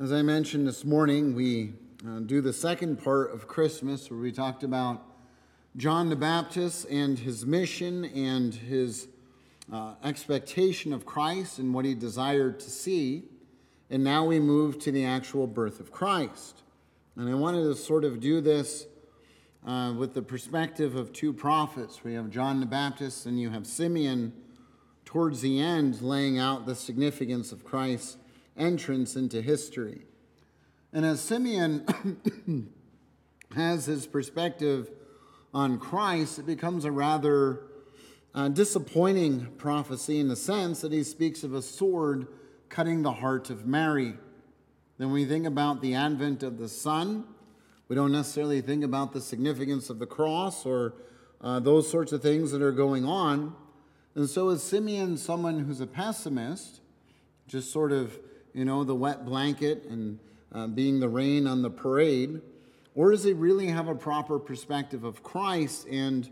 As I mentioned this morning, we uh, do the second part of Christmas where we talked about John the Baptist and his mission and his uh, expectation of Christ and what he desired to see. And now we move to the actual birth of Christ. And I wanted to sort of do this uh, with the perspective of two prophets. We have John the Baptist and you have Simeon towards the end laying out the significance of Christ's entrance into history. And as Simeon has his perspective on Christ, it becomes a rather uh, disappointing prophecy in the sense that he speaks of a sword cutting the heart of Mary. Then, when we think about the advent of the Son, we don't necessarily think about the significance of the cross or uh, those sorts of things that are going on. And so, is Simeon someone who's a pessimist, just sort of you know, the wet blanket and uh, being the rain on the parade? Or does he really have a proper perspective of Christ and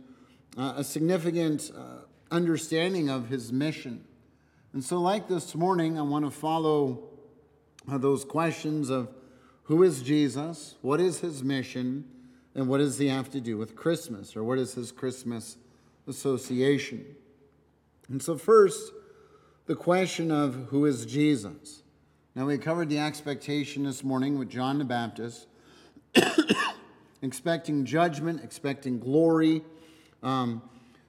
uh, a significant uh, understanding of his mission? And so, like this morning, I want to follow uh, those questions of who is Jesus, what is his mission, and what does he have to do with Christmas, or what is his Christmas association? And so, first, the question of who is Jesus? Now, we covered the expectation this morning with John the Baptist, expecting judgment, expecting glory, um,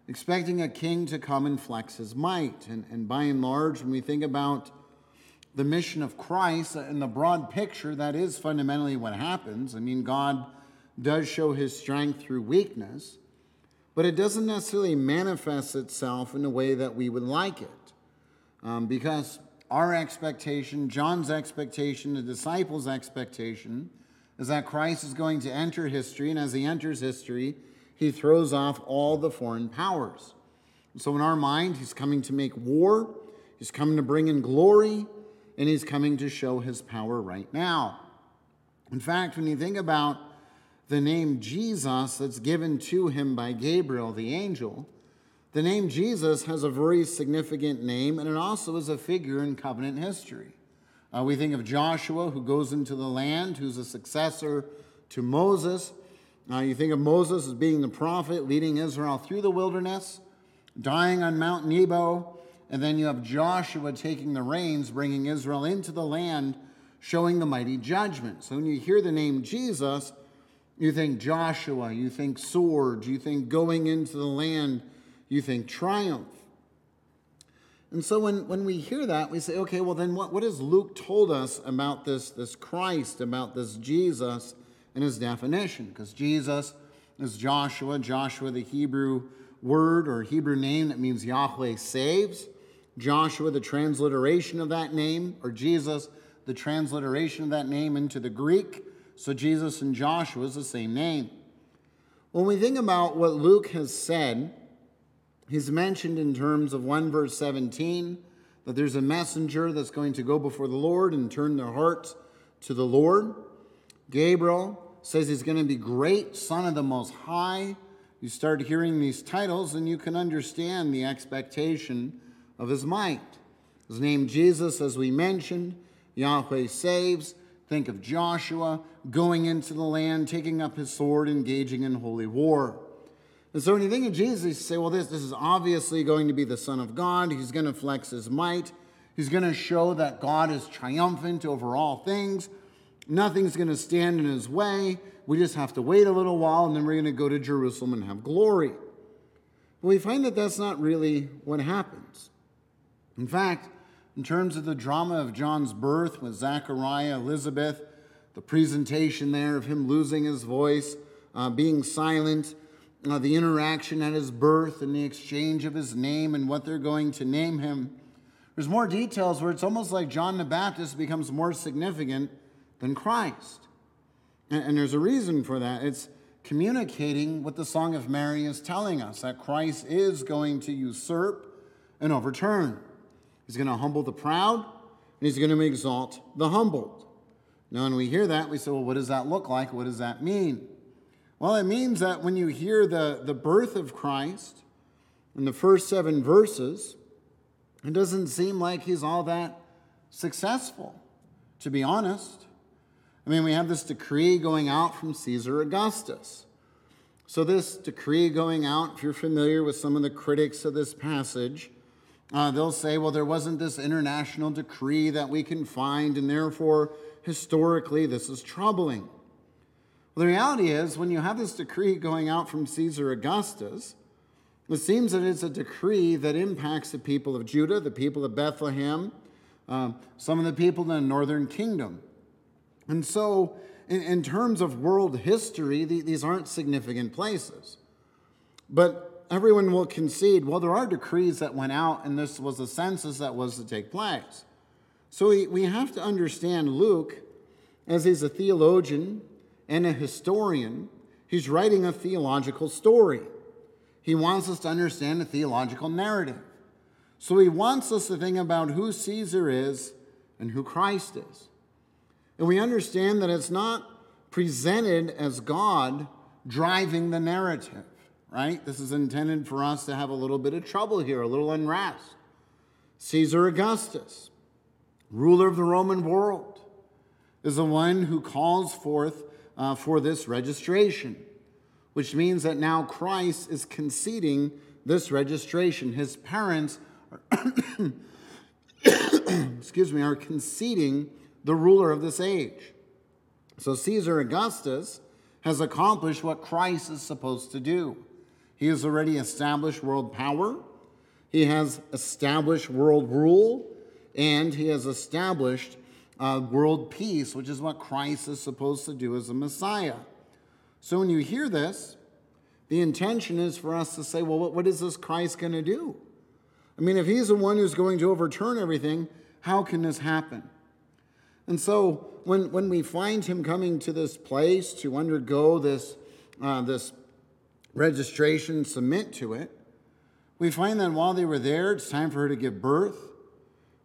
expecting a king to come and flex his might. And, and by and large, when we think about the mission of Christ in the broad picture, that is fundamentally what happens. I mean, God does show his strength through weakness, but it doesn't necessarily manifest itself in a way that we would like it. Um, because our expectation, John's expectation, the disciples' expectation, is that Christ is going to enter history, and as he enters history, he throws off all the foreign powers. So, in our mind, he's coming to make war, he's coming to bring in glory, and he's coming to show his power right now. In fact, when you think about the name Jesus that's given to him by Gabriel, the angel, the name Jesus has a very significant name, and it also is a figure in covenant history. Uh, we think of Joshua, who goes into the land, who's a successor to Moses. Uh, you think of Moses as being the prophet leading Israel through the wilderness, dying on Mount Nebo, and then you have Joshua taking the reins, bringing Israel into the land, showing the mighty judgment. So when you hear the name Jesus, you think Joshua, you think sword, you think going into the land you think triumph. And so when, when we hear that, we say, okay, well, then what, what has Luke told us about this, this Christ, about this Jesus and his definition? Because Jesus is Joshua, Joshua, the Hebrew word or Hebrew name that means Yahweh saves. Joshua, the transliteration of that name, or Jesus, the transliteration of that name into the Greek. So Jesus and Joshua is the same name. When we think about what Luke has said, He's mentioned in terms of 1 verse 17 that there's a messenger that's going to go before the Lord and turn their hearts to the Lord. Gabriel says he's going to be great, son of the Most High. You start hearing these titles and you can understand the expectation of his might. His name Jesus, as we mentioned, Yahweh saves. Think of Joshua going into the land, taking up his sword, engaging in holy war. And so when you think of Jesus, you say, well, this, this is obviously going to be the Son of God. He's going to flex his might. He's going to show that God is triumphant over all things. Nothing's going to stand in his way. We just have to wait a little while, and then we're going to go to Jerusalem and have glory. But we find that that's not really what happens. In fact, in terms of the drama of John's birth with Zachariah, Elizabeth, the presentation there of him losing his voice, uh, being silent, uh, the interaction at his birth and the exchange of his name and what they're going to name him. There's more details where it's almost like John the Baptist becomes more significant than Christ. And, and there's a reason for that. It's communicating what the Song of Mary is telling us that Christ is going to usurp and overturn. He's going to humble the proud and he's going to exalt the humbled. Now, when we hear that, we say, well, what does that look like? What does that mean? Well, it means that when you hear the, the birth of Christ in the first seven verses, it doesn't seem like he's all that successful, to be honest. I mean, we have this decree going out from Caesar Augustus. So, this decree going out, if you're familiar with some of the critics of this passage, uh, they'll say, well, there wasn't this international decree that we can find, and therefore, historically, this is troubling. Well, the reality is, when you have this decree going out from Caesar Augustus, it seems that it's a decree that impacts the people of Judah, the people of Bethlehem, uh, some of the people in the northern kingdom. And so, in, in terms of world history, the, these aren't significant places. But everyone will concede well, there are decrees that went out, and this was a census that was to take place. So we, we have to understand Luke, as he's a theologian and a historian, he's writing a theological story. He wants us to understand a theological narrative. So he wants us to think about who Caesar is and who Christ is. And we understand that it's not presented as God driving the narrative, right? This is intended for us to have a little bit of trouble here, a little unrest. Caesar Augustus, ruler of the Roman world, is the one who calls forth uh, for this registration, which means that now Christ is conceding this registration. His parents, are excuse me, are conceding the ruler of this age. So Caesar Augustus has accomplished what Christ is supposed to do. He has already established world power, he has established world rule, and he has established uh, world peace, which is what Christ is supposed to do as a Messiah. So when you hear this, the intention is for us to say, well, what, what is this Christ going to do? I mean, if he's the one who's going to overturn everything, how can this happen? And so when, when we find him coming to this place to undergo this, uh, this registration, submit to it, we find that while they were there, it's time for her to give birth.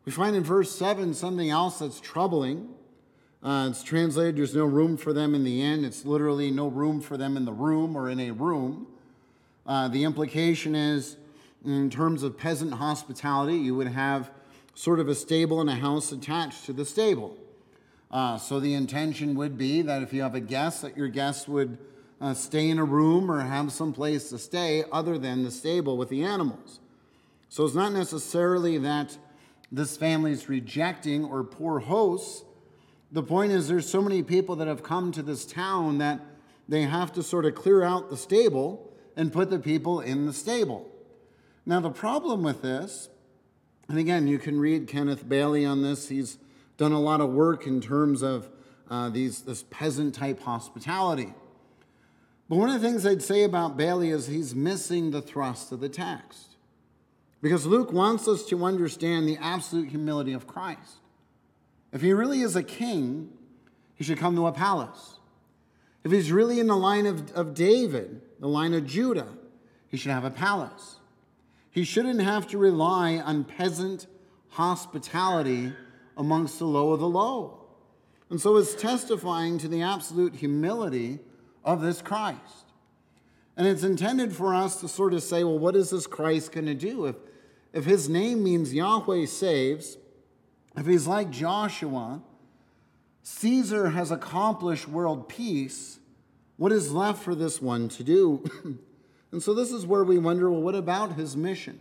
We find in verse 7 something else that's troubling. Uh, it's translated, there's no room for them in the inn. It's literally no room for them in the room or in a room. Uh, the implication is, in terms of peasant hospitality, you would have sort of a stable and a house attached to the stable. Uh, so the intention would be that if you have a guest, that your guest would uh, stay in a room or have some place to stay other than the stable with the animals. So it's not necessarily that this family is rejecting or poor hosts. The point is, there's so many people that have come to this town that they have to sort of clear out the stable and put the people in the stable. Now, the problem with this, and again, you can read Kenneth Bailey on this, he's done a lot of work in terms of uh, these, this peasant type hospitality. But one of the things I'd say about Bailey is he's missing the thrust of the text. Because Luke wants us to understand the absolute humility of Christ. If he really is a king, he should come to a palace. If he's really in the line of, of David, the line of Judah, he should have a palace. He shouldn't have to rely on peasant hospitality amongst the low of the low. And so it's testifying to the absolute humility of this Christ. And it's intended for us to sort of say, well, what is this Christ going to do? If, if his name means Yahweh saves, if he's like Joshua, Caesar has accomplished world peace, what is left for this one to do? and so this is where we wonder well, what about his mission?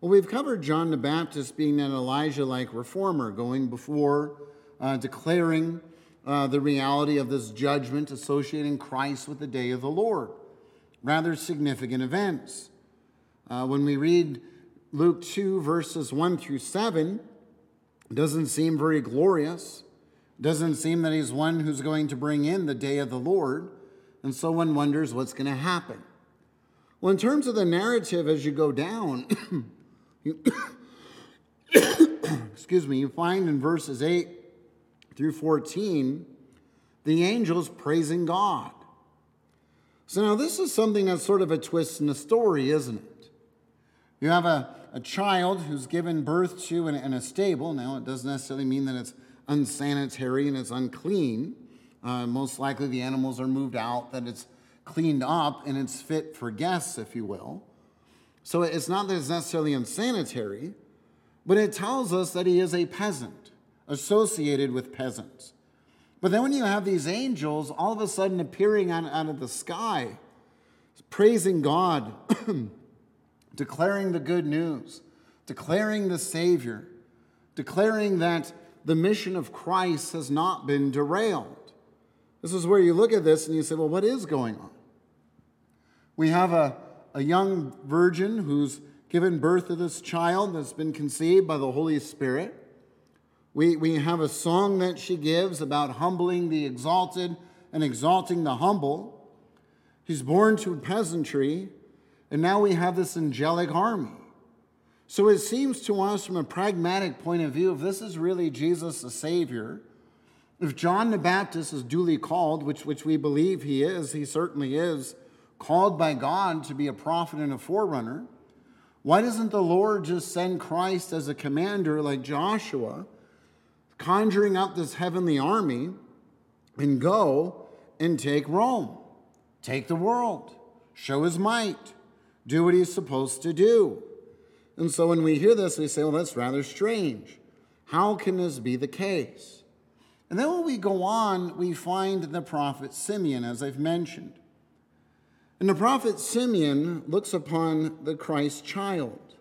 Well, we've covered John the Baptist being an Elijah like reformer, going before, uh, declaring uh, the reality of this judgment, associating Christ with the day of the Lord. Rather significant events. Uh, when we read Luke 2, verses 1 through 7, it doesn't seem very glorious. Doesn't seem that he's one who's going to bring in the day of the Lord. And so one wonders what's going to happen. Well, in terms of the narrative as you go down, You, excuse me, you find in verses 8 through 14 the angels praising God. So now this is something that's sort of a twist in the story, isn't it? You have a, a child who's given birth to in, in a stable. Now, it doesn't necessarily mean that it's unsanitary and it's unclean. Uh, most likely the animals are moved out, that it's cleaned up and it's fit for guests, if you will. So it's not that it's necessarily unsanitary, but it tells us that he is a peasant, associated with peasants. But then when you have these angels all of a sudden appearing out, of the sky, praising God, declaring the good news, declaring the Savior, declaring that the mission of Christ has not been derailed. This is where you look at this and you say, well, what is going on? We have a, a young virgin who's given birth to this child that's been conceived by the Holy Spirit. We, we have a song that she gives about humbling the exalted and exalting the humble. He's born to peasantry, and now we have this angelic army. So it seems to us, from a pragmatic point of view, if this is really Jesus the Savior, if John the Baptist is duly called, which, which we believe he is, he certainly is, called by God to be a prophet and a forerunner, why doesn't the Lord just send Christ as a commander like Joshua, conjuring up this heavenly army, and go and take Rome, take the world, show his might, do what he's supposed to do? And so when we hear this, we say, well, that's rather strange. How can this be the case? And then when we go on, we find the prophet Simeon, as I've mentioned. And the prophet Simeon looks upon the Christ child.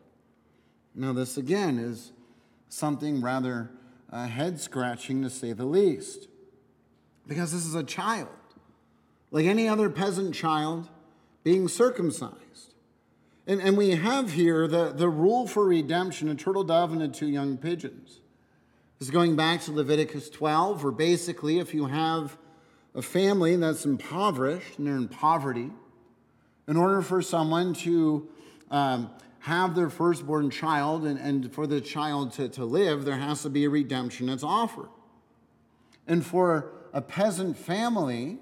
Now, this again is something rather uh, head scratching to say the least, because this is a child, like any other peasant child being circumcised. And, and we have here the, the rule for redemption a turtle dove and the two young pigeons. This is going back to Leviticus 12, where basically, if you have a family that's impoverished and they're in poverty, in order for someone to um, have their firstborn child and, and for the child to, to live, there has to be a redemption that's offered. And for a peasant family,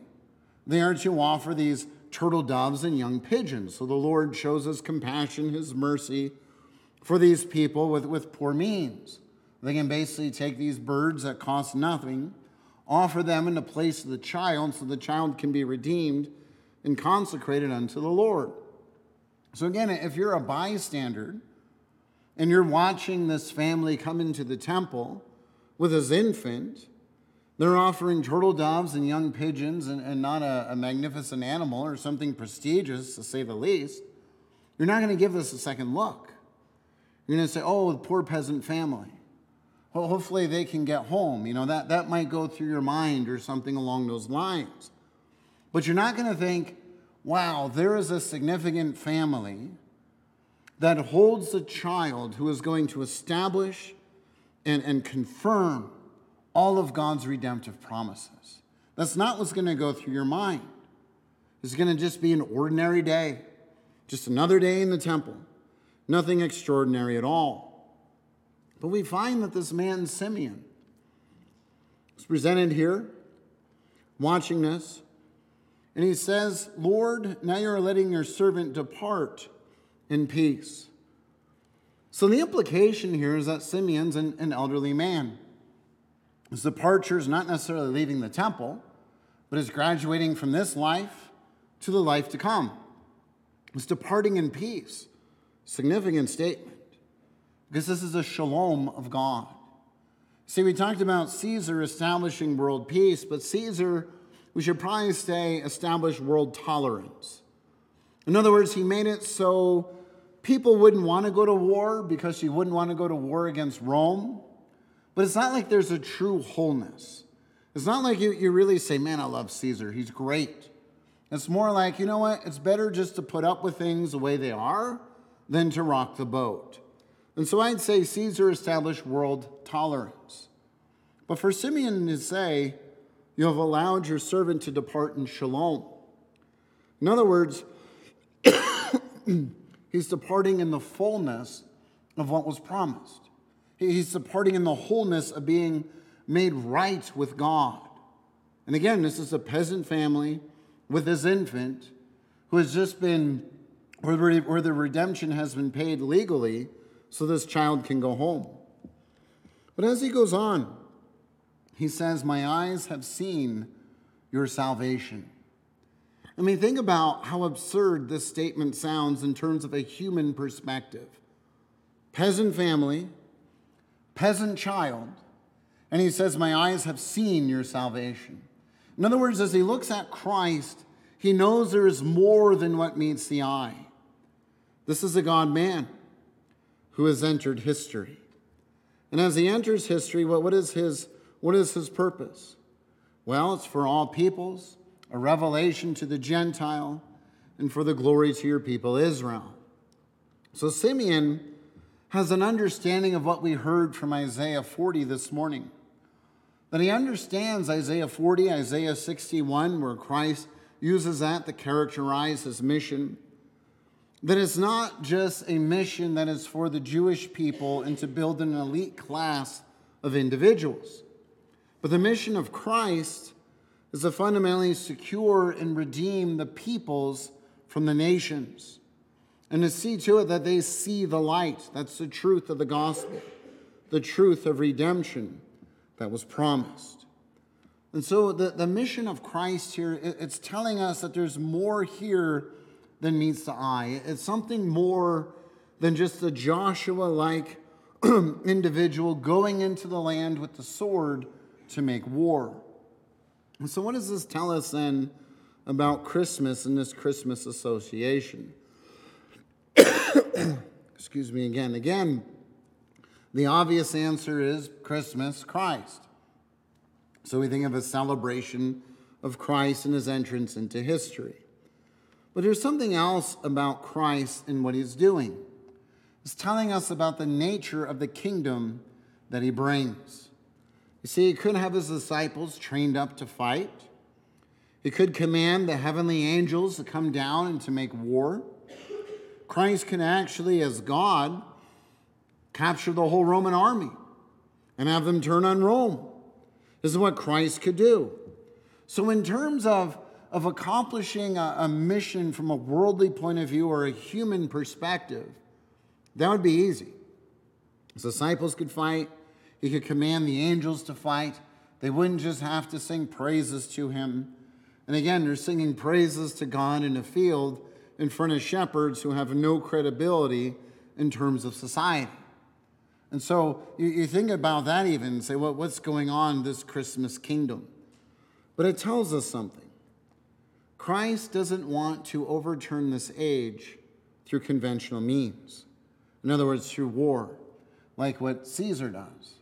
they are to offer these turtle doves and young pigeons. So the Lord shows his compassion, his mercy for these people with, with poor means. They can basically take these birds that cost nothing, offer them in the place of the child so the child can be redeemed and consecrated unto the Lord. So, again, if you're a bystander and you're watching this family come into the temple with his infant, they're offering turtle doves and young pigeons and, and not a, a magnificent animal or something prestigious, to say the least. You're not going to give this a second look. You're going to say, oh, the poor peasant family. Well, hopefully they can get home. You know, that, that might go through your mind or something along those lines. But you're not going to think, wow, there is a significant family that holds a child who is going to establish and, and confirm all of God's redemptive promises. That's not what's going to go through your mind. It's going to just be an ordinary day, just another day in the temple, nothing extraordinary at all. But we find that this man, Simeon, is presented here, watching this, and he says, Lord, now you are letting your servant depart in peace. So the implication here is that Simeon's an, an elderly man. His departure is not necessarily leaving the temple, but is graduating from this life to the life to come. It's departing in peace. Significant statement. Because this is a shalom of God. See, we talked about Caesar establishing world peace, but Caesar we should probably say establish world tolerance. In other words, he made it so people wouldn't want to go to war because he wouldn't want to go to war against Rome. But it's not like there's a true wholeness. It's not like you, you really say, man, I love Caesar. He's great. It's more like, you know what? It's better just to put up with things the way they are than to rock the boat. And so I'd say Caesar established world tolerance. But for Simeon to say, you have allowed your servant to depart in shalom. In other words, he's departing in the fullness of what was promised. He's departing in the wholeness of being made right with God. And again, this is a peasant family with his infant who has just been, where the redemption has been paid legally, so this child can go home. But as he goes on, he says, My eyes have seen your salvation. I mean, think about how absurd this statement sounds in terms of a human perspective. Peasant family, peasant child, And he says, My eyes have seen your salvation. In other words, as he looks at Christ, he knows there is more than what meets the eye. This is a God man who has entered history. And as he enters history, what, what, is his, what is his purpose? Well, it's for all peoples, a revelation to the Gentile, and for the glory to your people Israel. So Simeon has an understanding of what we heard from Isaiah 40 this morning. That he understands Isaiah 40, Isaiah 61, where Christ uses that to characterize his mission. That it's not just a mission that is for the Jewish people and to build an elite class of individuals. But the mission of Christ is to fundamentally secure and redeem the peoples from the nations and to see to it that they see the light. That's the truth of the gospel, the truth of redemption that was promised. And so the, the mission of Christ here, it's telling us that there's more here than meets the eye. It's something more than just a Joshua like individual going into the land with the sword to make war. And so, what does this tell us then about Christmas and this Christmas association? Excuse me again. Again, the obvious answer is Christmas, Christ. So we think of a celebration of Christ and his entrance into history. But there's something else about Christ and what he's doing. It's telling us about the nature of the kingdom that he brings. You see, he could have his disciples trained up to fight. He could command the heavenly angels to come down and to make war. Christ can actually, as God, capture the whole Roman army and have them turn on Rome. This is what Christ could do. So, in terms of, of accomplishing a, a mission from a worldly point of view or a human perspective, that would be easy. His disciples could fight, he could command the angels to fight. They wouldn't just have to sing praises to him. And again, they're singing praises to God in a field in front of shepherds who have no credibility in terms of society. And so you, you think about that even and say, well, what's going on in this Christmas kingdom? But it tells us something. Christ doesn't want to overturn this age through conventional means. In other words, through war, like what Caesar does.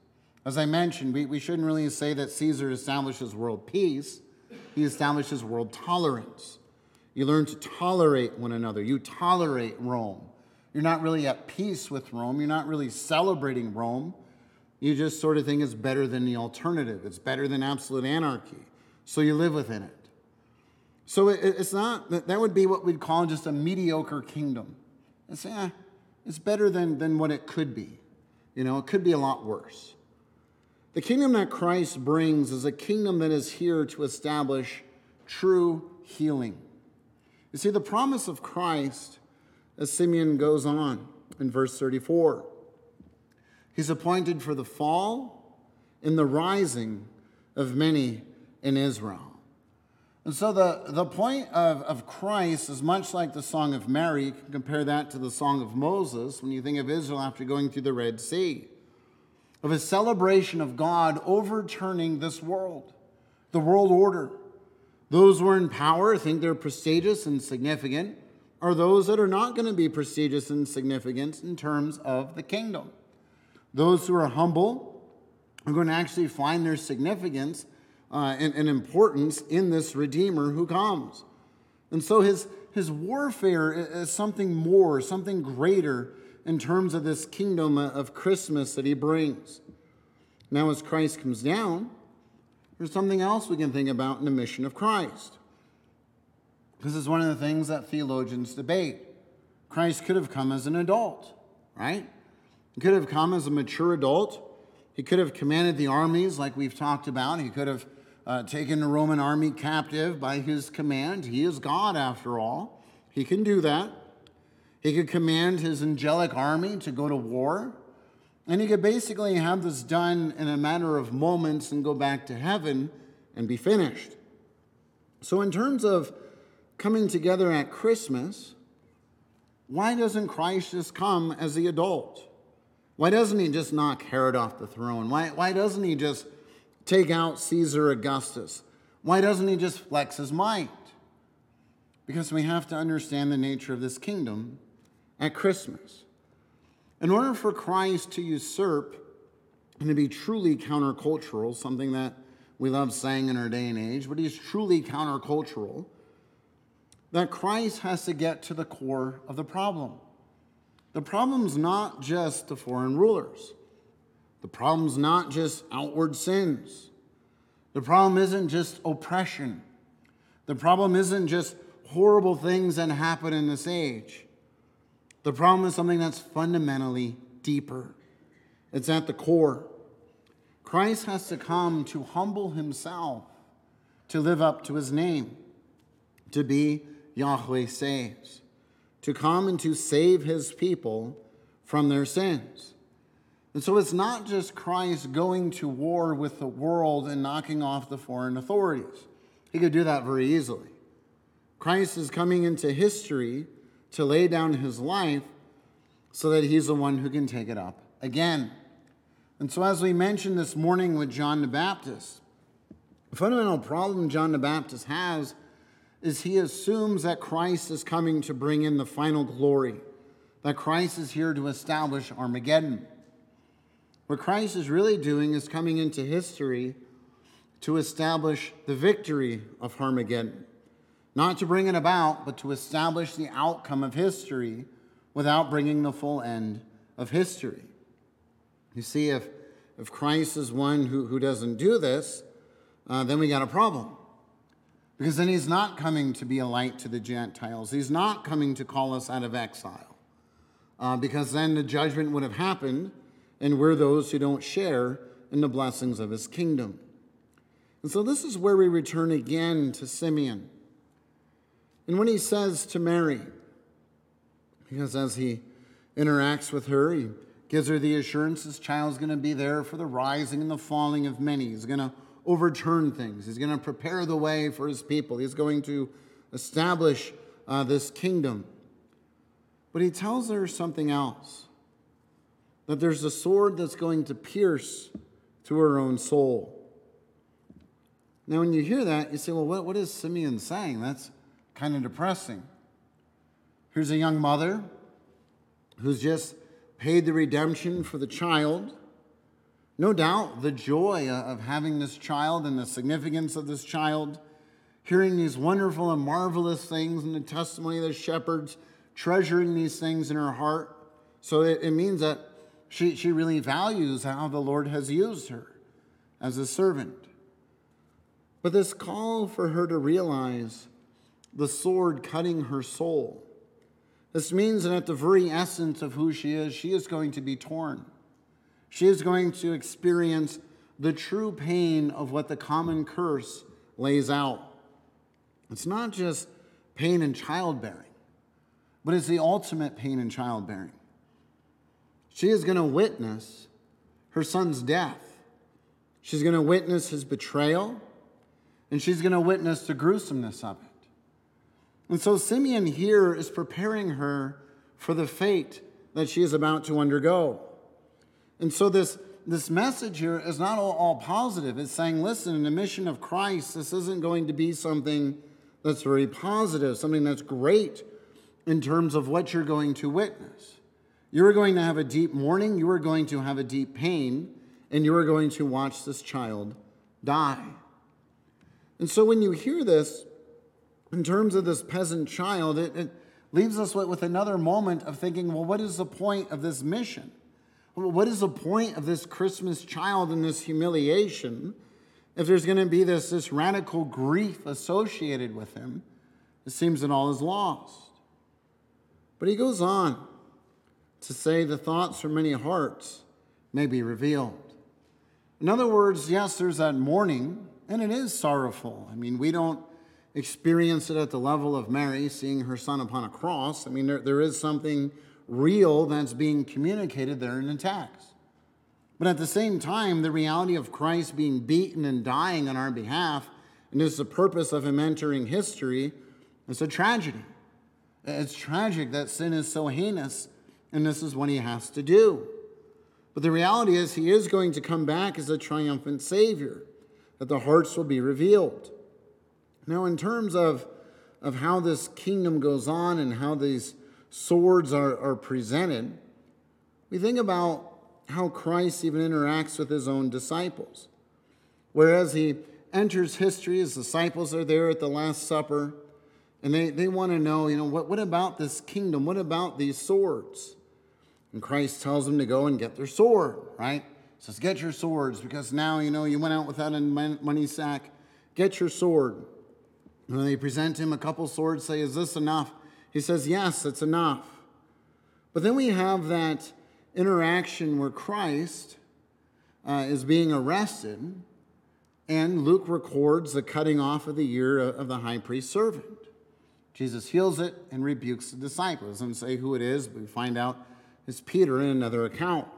As I mentioned, we, we shouldn't really say that Caesar establishes world peace, he establishes world tolerance. You learn to tolerate one another. You tolerate Rome. You're not really at peace with Rome. You're not really celebrating Rome. You just sort of think it's better than the alternative. It's better than absolute anarchy. So you live within it. So it's not, that would be what we'd call just a mediocre kingdom. It's, eh, it's better than, than what it could be. You know, it could be a lot worse. The kingdom that Christ brings is a kingdom that is here to establish true healing. You see, the promise of Christ, as Simeon goes on in verse 34, he's appointed for the fall and the rising of many in Israel. And so the, the point of, of Christ is much like the Song of Mary. You can compare that to the Song of Moses when you think of Israel after going through the Red Sea, of a celebration of God overturning this world, the world order those who are in power think they're prestigious and significant, are those that are not going to be prestigious and significant in terms of the kingdom. Those who are humble are going to actually find their significance uh, and, and importance in this Redeemer who comes. And so his, his warfare is something more, something greater in terms of this kingdom of Christmas that he brings. Now, as Christ comes down, there's something else we can think about in the mission of Christ. This is one of the things that theologians debate. Christ could have come as an adult, right? He could have come as a mature adult. He could have commanded the armies, like we've talked about. He could have uh, taken the Roman army captive by his command. He is God, after all. He can do that. He could command his angelic army to go to war. And he could basically have this done in a matter of moments and go back to heaven and be finished. So, in terms of coming together at Christmas, why doesn't Christ just come as the adult? Why doesn't he just knock Herod off the throne? Why, why doesn't he just take out Caesar Augustus? Why doesn't he just flex his might? Because we have to understand the nature of this kingdom at Christmas. In order for Christ to usurp and to be truly countercultural, something that we love saying in our day and age, but he's truly countercultural, that Christ has to get to the core of the problem. The problem's not just the foreign rulers. The problem's not just outward sins. The problem isn't just oppression. The problem isn't just horrible things that happen in this age. The problem is something that's fundamentally deeper. It's at the core. Christ has to come to humble himself, to live up to his name, to be Yahweh saves, to come and to save his people from their sins. And so it's not just Christ going to war with the world and knocking off the foreign authorities. He could do that very easily. Christ is coming into history to lay down his life so that he's the one who can take it up again. And so, as we mentioned this morning with John the Baptist, the fundamental problem John the Baptist has is he assumes that Christ is coming to bring in the final glory, that Christ is here to establish Armageddon. What Christ is really doing is coming into history to establish the victory of Armageddon. Not to bring it about, but to establish the outcome of history without bringing the full end of history. You see, if, if Christ is one who, who doesn't do this, uh, then we got a problem. Because then he's not coming to be a light to the Gentiles. He's not coming to call us out of exile. Uh, because then the judgment would have happened, and we're those who don't share in the blessings of his kingdom. And so this is where we return again to Simeon. And when he says to Mary, because as he interacts with her, he gives her the assurance this child's going to be there for the rising and the falling of many. He's going to overturn things, he's going to prepare the way for his people, he's going to establish uh, this kingdom. But he tells her something else that there's a sword that's going to pierce to her own soul. Now, when you hear that, you say, well, what, what is Simeon saying? That's kind of depressing. Here's a young mother who's just paid the redemption for the child. No doubt the joy of having this child and the significance of this child, hearing these wonderful and marvelous things and the testimony of the shepherds, treasuring these things in her heart. So it, it means that she, she really values how the Lord has used her as a servant. But this call for her to realize the sword cutting her soul this means that at the very essence of who she is, she is going to be torn. She is going to experience the true pain of what the common curse lays out. It's not just pain in childbearing, but it's the ultimate pain in childbearing. She is going to witness her son's death. She's going to witness his betrayal, and she's going to witness the gruesomeness of it. And so Simeon here is preparing her for the fate that she is about to undergo. And so this, this message here is not all, all positive. It's saying, listen, in the mission of Christ, this isn't going to be something that's very positive, something that's great in terms of what you're going to witness. You are going to have a deep mourning, you are going to have a deep pain, and you are going to watch this child die. And so when you hear this, in terms of this peasant child, it, it leaves us with, another moment of thinking, well, what is the point of this mission? What is the point of this Christmas child and this humiliation if there's going to be this, this radical grief associated with him? It seems that all is lost. But he goes on to say the thoughts from many hearts may be revealed. In other words, yes, there's that mourning, and it is sorrowful. I mean, we don't experience it at the level of Mary seeing her son upon a cross. I mean, there, there is something real that's being communicated there in the text. But at the same time, the reality of Christ being beaten and dying on our behalf, and this is the purpose of him entering history, is a tragedy. It's tragic that sin is so heinous, and this is what he has to do. But the reality is, he is going to come back as a triumphant Savior, that the hearts will be revealed. Now, in terms of, of how this kingdom goes on and how these swords are, are presented, we think about how Christ even interacts with his own disciples. Whereas he enters history, his disciples are there at the Last Supper, and they, they want to know, you know, what, what about this kingdom? What about these swords? And Christ tells them to go and get their sword, right? He says, Get your swords, because now, you know, you went out without a money sack. Get your sword. And when they present him a couple swords, say, Is this enough? He says, Yes, it's enough. But then we have that interaction where Christ uh, is being arrested, and Luke records the cutting off of the ear of the high priest's servant. Jesus heals it and rebukes the disciples. And say who it is, but we find out it's Peter in another account.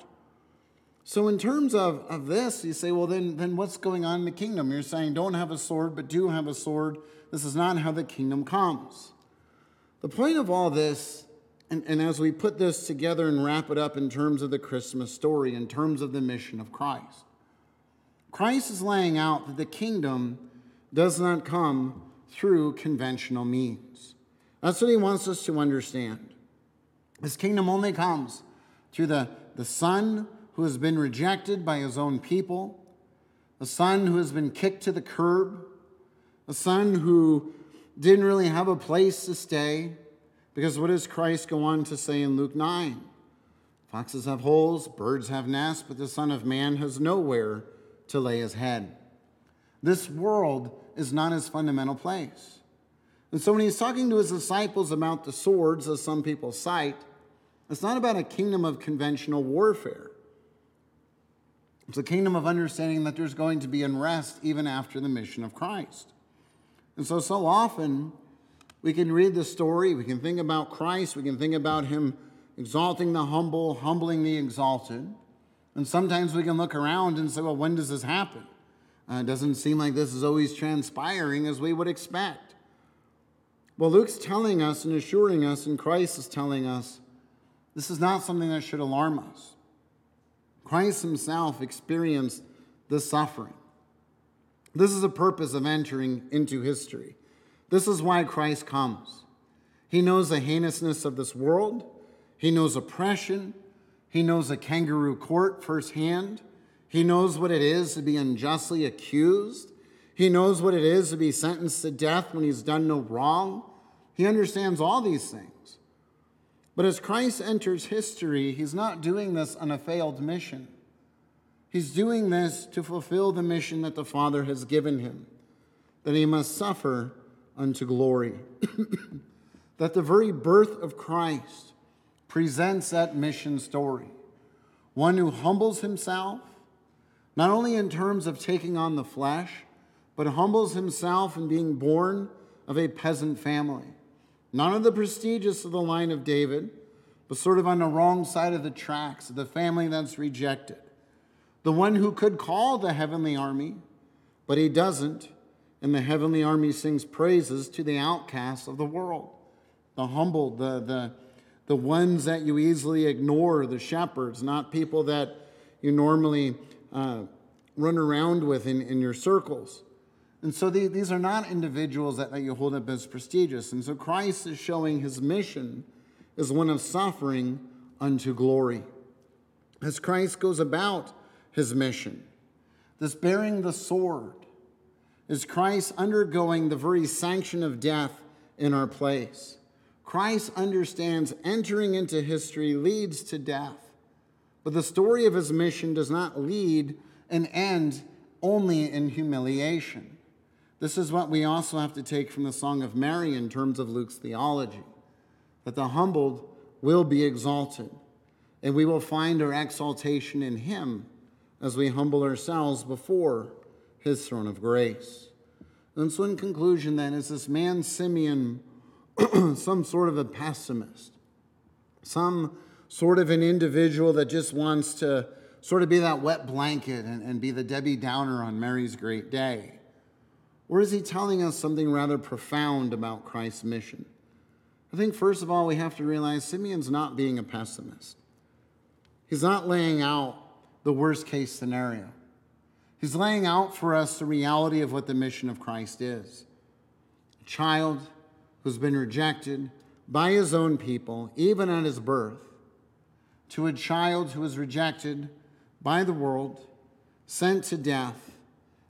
So, in terms of, of this, you say, well, then, then what's going on in the kingdom? You're saying don't have a sword, but do have a sword. This is not how the kingdom comes. The point of all this, and, and as we put this together and wrap it up in terms of the Christmas story, in terms of the mission of Christ, Christ is laying out that the kingdom does not come through conventional means. That's what he wants us to understand. This kingdom only comes through the, the Son who has been rejected by his own people, a Son who has been kicked to the curb, a Son who didn't really have a place to stay. Because what does Christ go on to say in Luke 9? Foxes have holes, birds have nests, but the Son of Man has nowhere to lay his head. This world is not his fundamental place. And so when he's talking to his disciples about the swords, as some people cite, it's not about a kingdom of conventional warfare. It's a kingdom of understanding that there's going to be unrest even after the mission of Christ. And so, so often, we can read the story, we can think about Christ, we can think about him exalting the humble, humbling the exalted. And sometimes we can look around and say, well, when does this happen? Uh, it doesn't seem like this is always transpiring as we would expect. Well, Luke's telling us and assuring us, and Christ is telling us, this is not something that should alarm us. Christ himself experienced the suffering. This is the purpose of entering into history. This is why Christ comes. He knows the heinousness of this world, he knows oppression, he knows a kangaroo court firsthand. He knows what it is to be unjustly accused. He knows what it is to be sentenced to death when he's done no wrong. He understands all these things. But as Christ enters history, he's not doing this on a failed mission. He's doing this to fulfill the mission that the Father has given him, that he must suffer unto glory. that the very birth of Christ presents that mission story. One who humbles himself, not only in terms of taking on the flesh, but humbles himself in being born of a peasant family. None of the prestigious of the line of David, but sort of on the wrong side of the tracks, the family that's rejected. The one who could call the heavenly army, but he doesn't, and the heavenly army sings praises to the outcasts of the world, the humble, the, the, the ones that you easily ignore, the shepherds, not people that you normally uh, run around with in, in your circles. And so the, these are not individuals that, that you hold up as prestigious. And so Christ is showing his mission is one of suffering unto glory. As Christ goes about his mission, this bearing the sword, is Christ undergoing the very sanction of death in our place. Christ understands entering into history leads to death, but the story of his mission does not lead and end only in humiliation. This is what we also have to take from the Song of Mary in terms of Luke's theology that the humbled will be exalted, and we will find our exaltation in him as we humble ourselves before his throne of grace. And so, in conclusion, then, is this man Simeon some sort of a pessimist, some sort of an individual that just wants to sort of be that wet blanket and, and be the Debbie Downer on Mary's great day? Or is he telling us something rather profound about Christ's mission? I think, first of all, we have to realize Simeon's not being a pessimist. He's not laying out the worst case scenario. He's laying out for us the reality of what the mission of Christ is. A child who's been rejected by his own people, even at his birth, to a child who is rejected by the world, sent to death,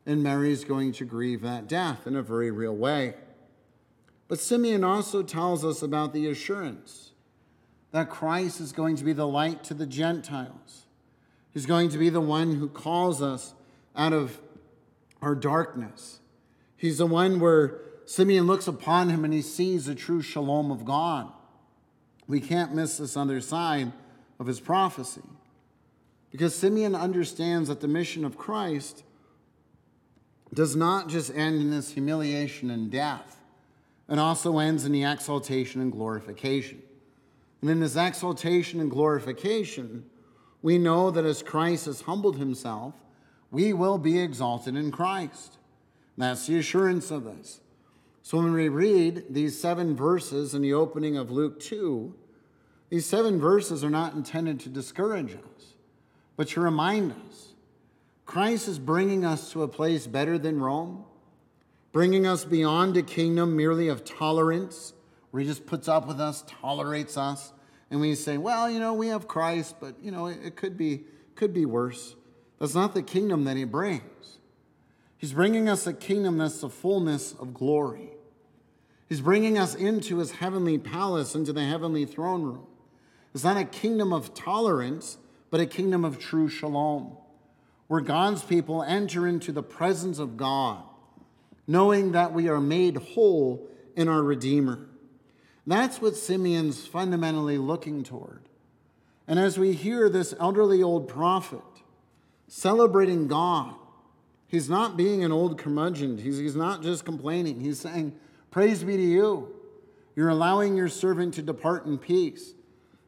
and Mary is going to grieve that death in a very real way. But Simeon also tells us about the assurance that Christ is going to be the light to the Gentiles. He's going to be the one who calls us out of our darkness. He's the one where Simeon looks upon him and he sees the true shalom of God. We can't miss this other side of his prophecy because Simeon understands that the mission of Christ does not just end in this humiliation and death, it also ends in the exaltation and glorification. And in this exaltation and glorification, we know that as Christ has humbled himself, we will be exalted in Christ. That's the assurance of this. So when we read these seven verses in the opening of Luke 2, these seven verses are not intended to discourage us, but to remind us Christ is bringing us to a place better than Rome, bringing us beyond a kingdom merely of tolerance, where he just puts up with us, tolerates us, and we say, well, you know, we have Christ, but you know, it, it could be could be worse. That's not the kingdom that he brings. He's bringing us a kingdom that's the fullness of glory. He's bringing us into his heavenly palace, into the heavenly throne room. It's not a kingdom of tolerance, but a kingdom of true shalom, where God's people enter into the presence of God, knowing that we are made whole in our Redeemer. That's what Simeon's fundamentally looking toward. And as we hear this elderly old prophet celebrating God, he's not being an old curmudgeon. He's, he's not just complaining. He's saying, Praise be to you. You're allowing your servant to depart in peace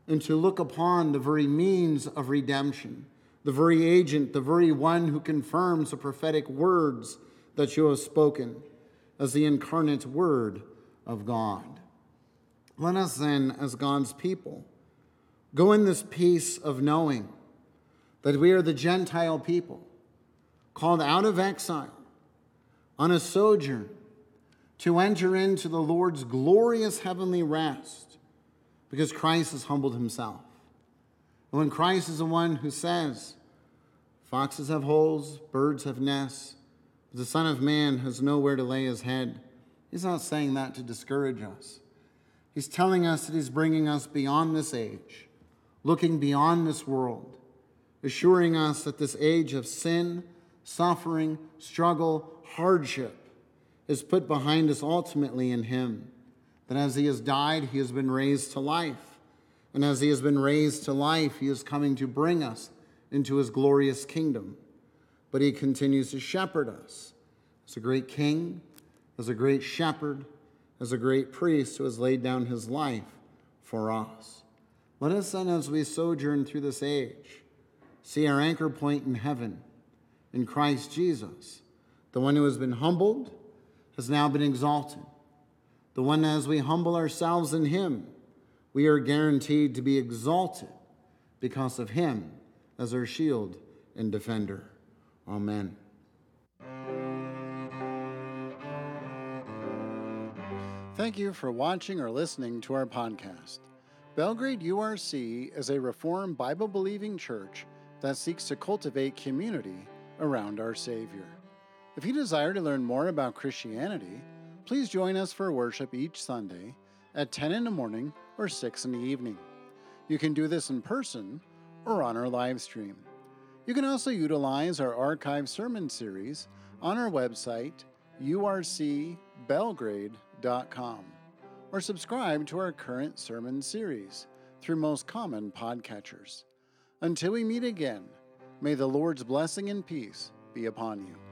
and to look upon the very means of redemption, the very agent, the very one who confirms the prophetic words that you have spoken as the incarnate word of God. Let us then, as God's people, go in this peace of knowing that we are the Gentile people, called out of exile on a sojourn to enter into the Lord's glorious heavenly rest because Christ has humbled himself. When Christ is the one who says, Foxes have holes, birds have nests, but the Son of Man has nowhere to lay his head, he's not saying that to discourage us. He's telling us that He's bringing us beyond this age, looking beyond this world, assuring us that this age of sin, suffering, struggle, hardship is put behind us ultimately in Him. That as He has died, He has been raised to life. And as He has been raised to life, He is coming to bring us into His glorious kingdom. But He continues to shepherd us as a great king, as a great shepherd as a great priest who has laid down his life for us. Let us then, as we sojourn through this age, see our anchor point in heaven, in Christ Jesus. The one who has been humbled has now been exalted. The one, as we humble ourselves in him, we are guaranteed to be exalted because of him as our shield and defender. Amen. Thank you for watching or listening to our podcast. Belgrade URC is a Reformed Bible believing church that seeks to cultivate community around our Savior. If you desire to learn more about Christianity, please join us for worship each Sunday at 10 in the morning or 6 in the evening. You can do this in person or on our live stream. You can also utilize our archive sermon series on our website, urcbelgrade.com or subscribe to our current sermon series through most common podcatchers. Until we meet again, may the Lord's blessing and peace be upon you.